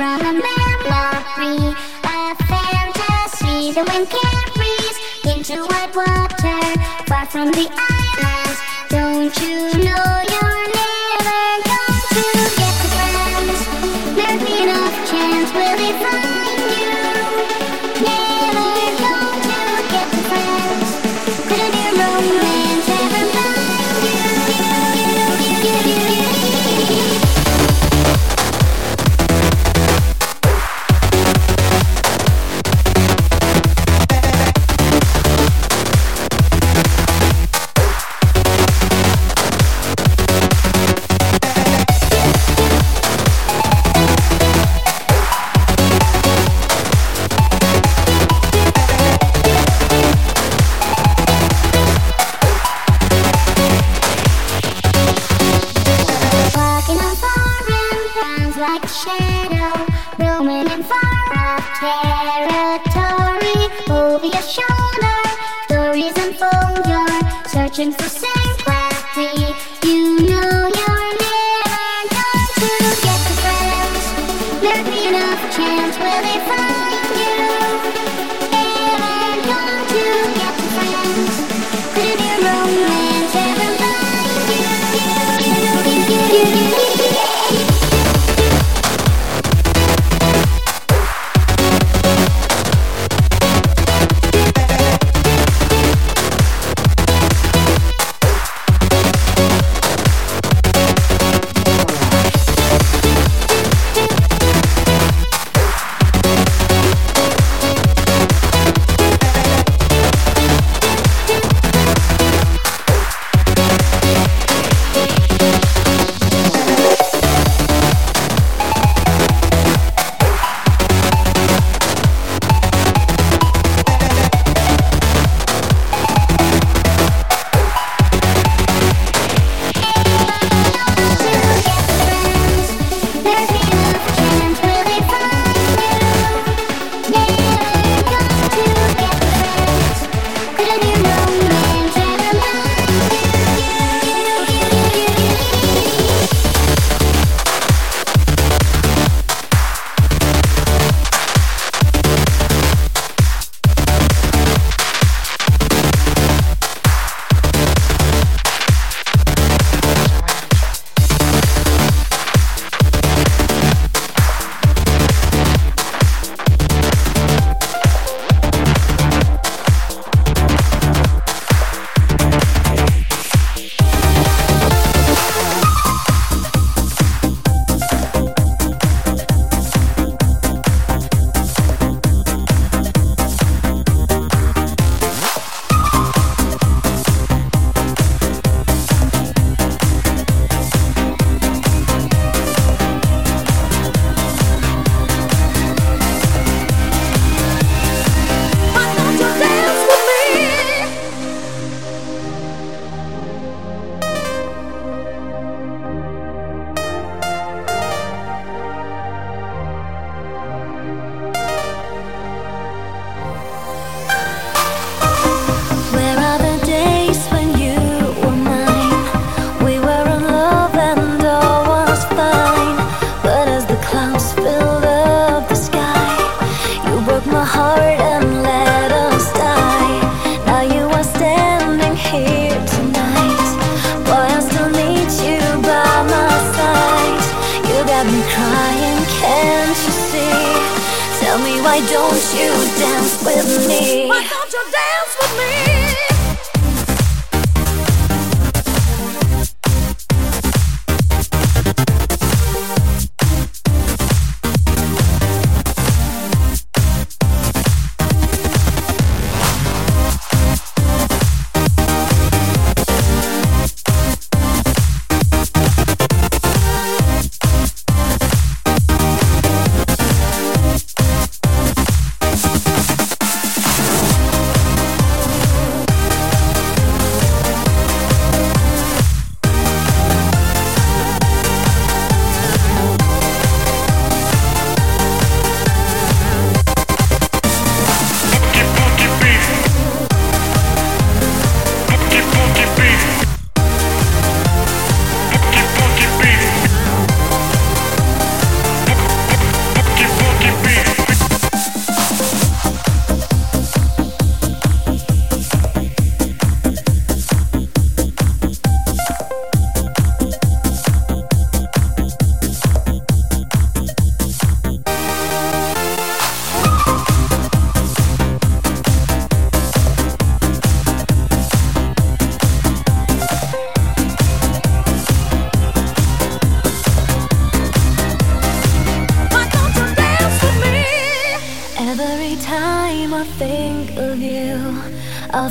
from a memory, a fantasy. The wind carries into white water, far from the islands. Don't you know?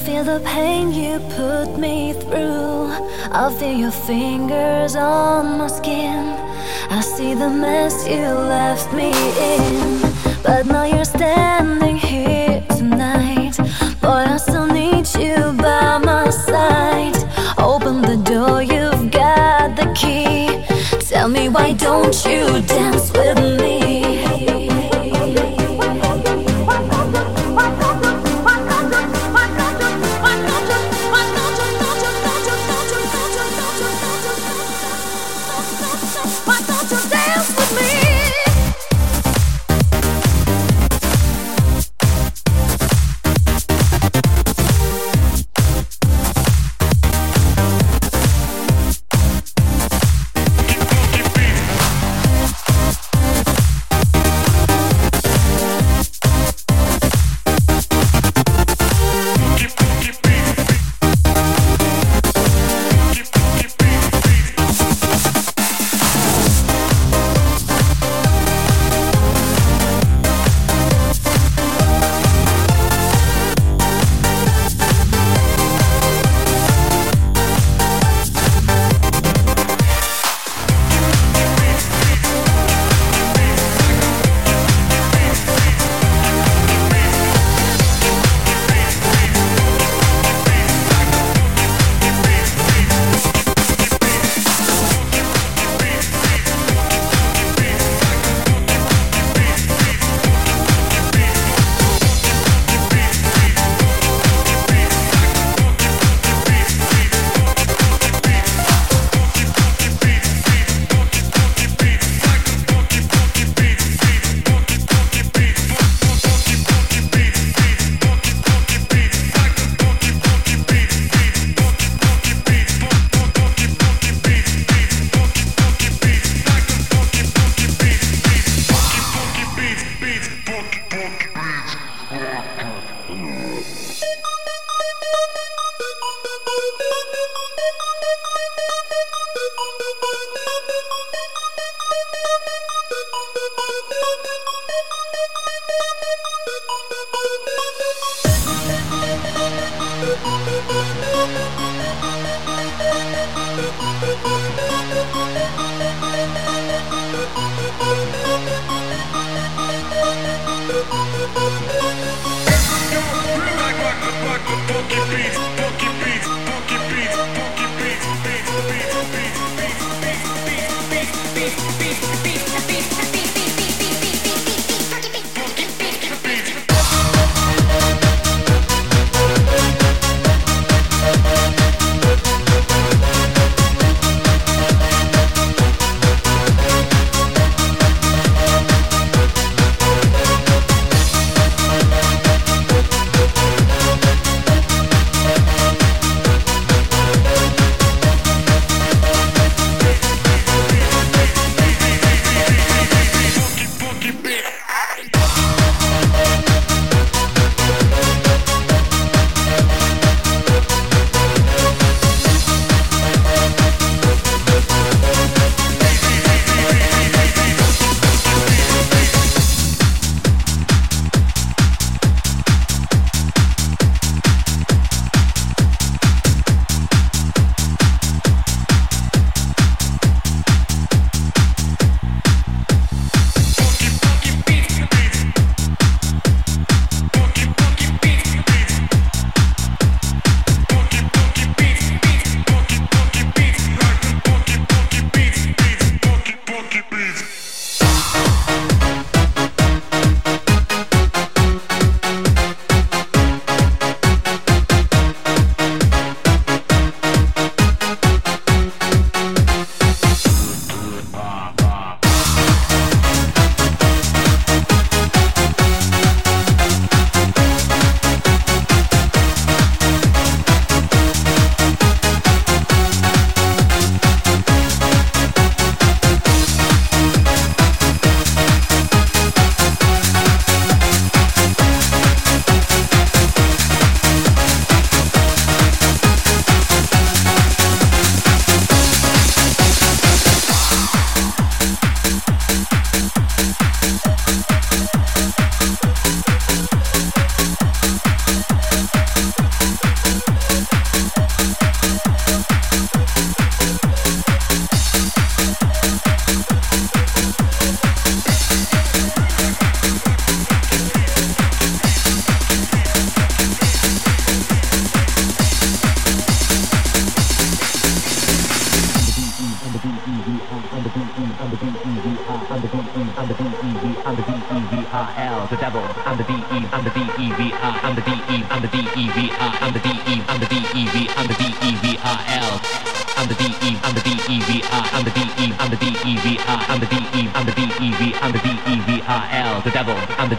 Feel the pain you put me through. I feel your fingers on my skin. I see the mess you left me in. But now you're standing here tonight. Boy, I still need you by my side. Open the door, you've got the key. Tell me, why don't you dance with me?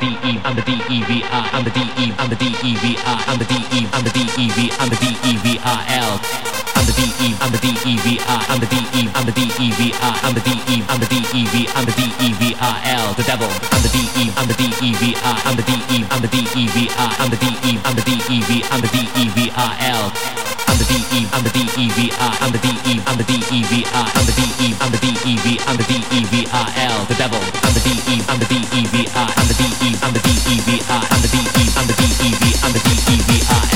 Devil. I'm the D E, I'm the D E V I, I'm the D E, I'm the D E V I, I'm the D E, I'm the D E V, I'm the D E V I L. I'm the DE, I'm the DEVI, I'm the DE, I'm the DEVI, I'm the DE, I'm the DEV, I'm the DEVIL, the devil. I'm the DE, I'm the DEVI, I'm the DE, I'm the DEVI, I'm the DE, I'm the DEV, I'm the DEVIL. I'm the DE, I'm the DEV, I'm the DE, I'm the DEV, I'm the DE, I'm the DEV, I'm the DEVIL, the devil. I'm the DE, I'm the DEV, I'm the DE, I'm the DEV, I'm the DE, I'm the DEV, I'm the DEVIL.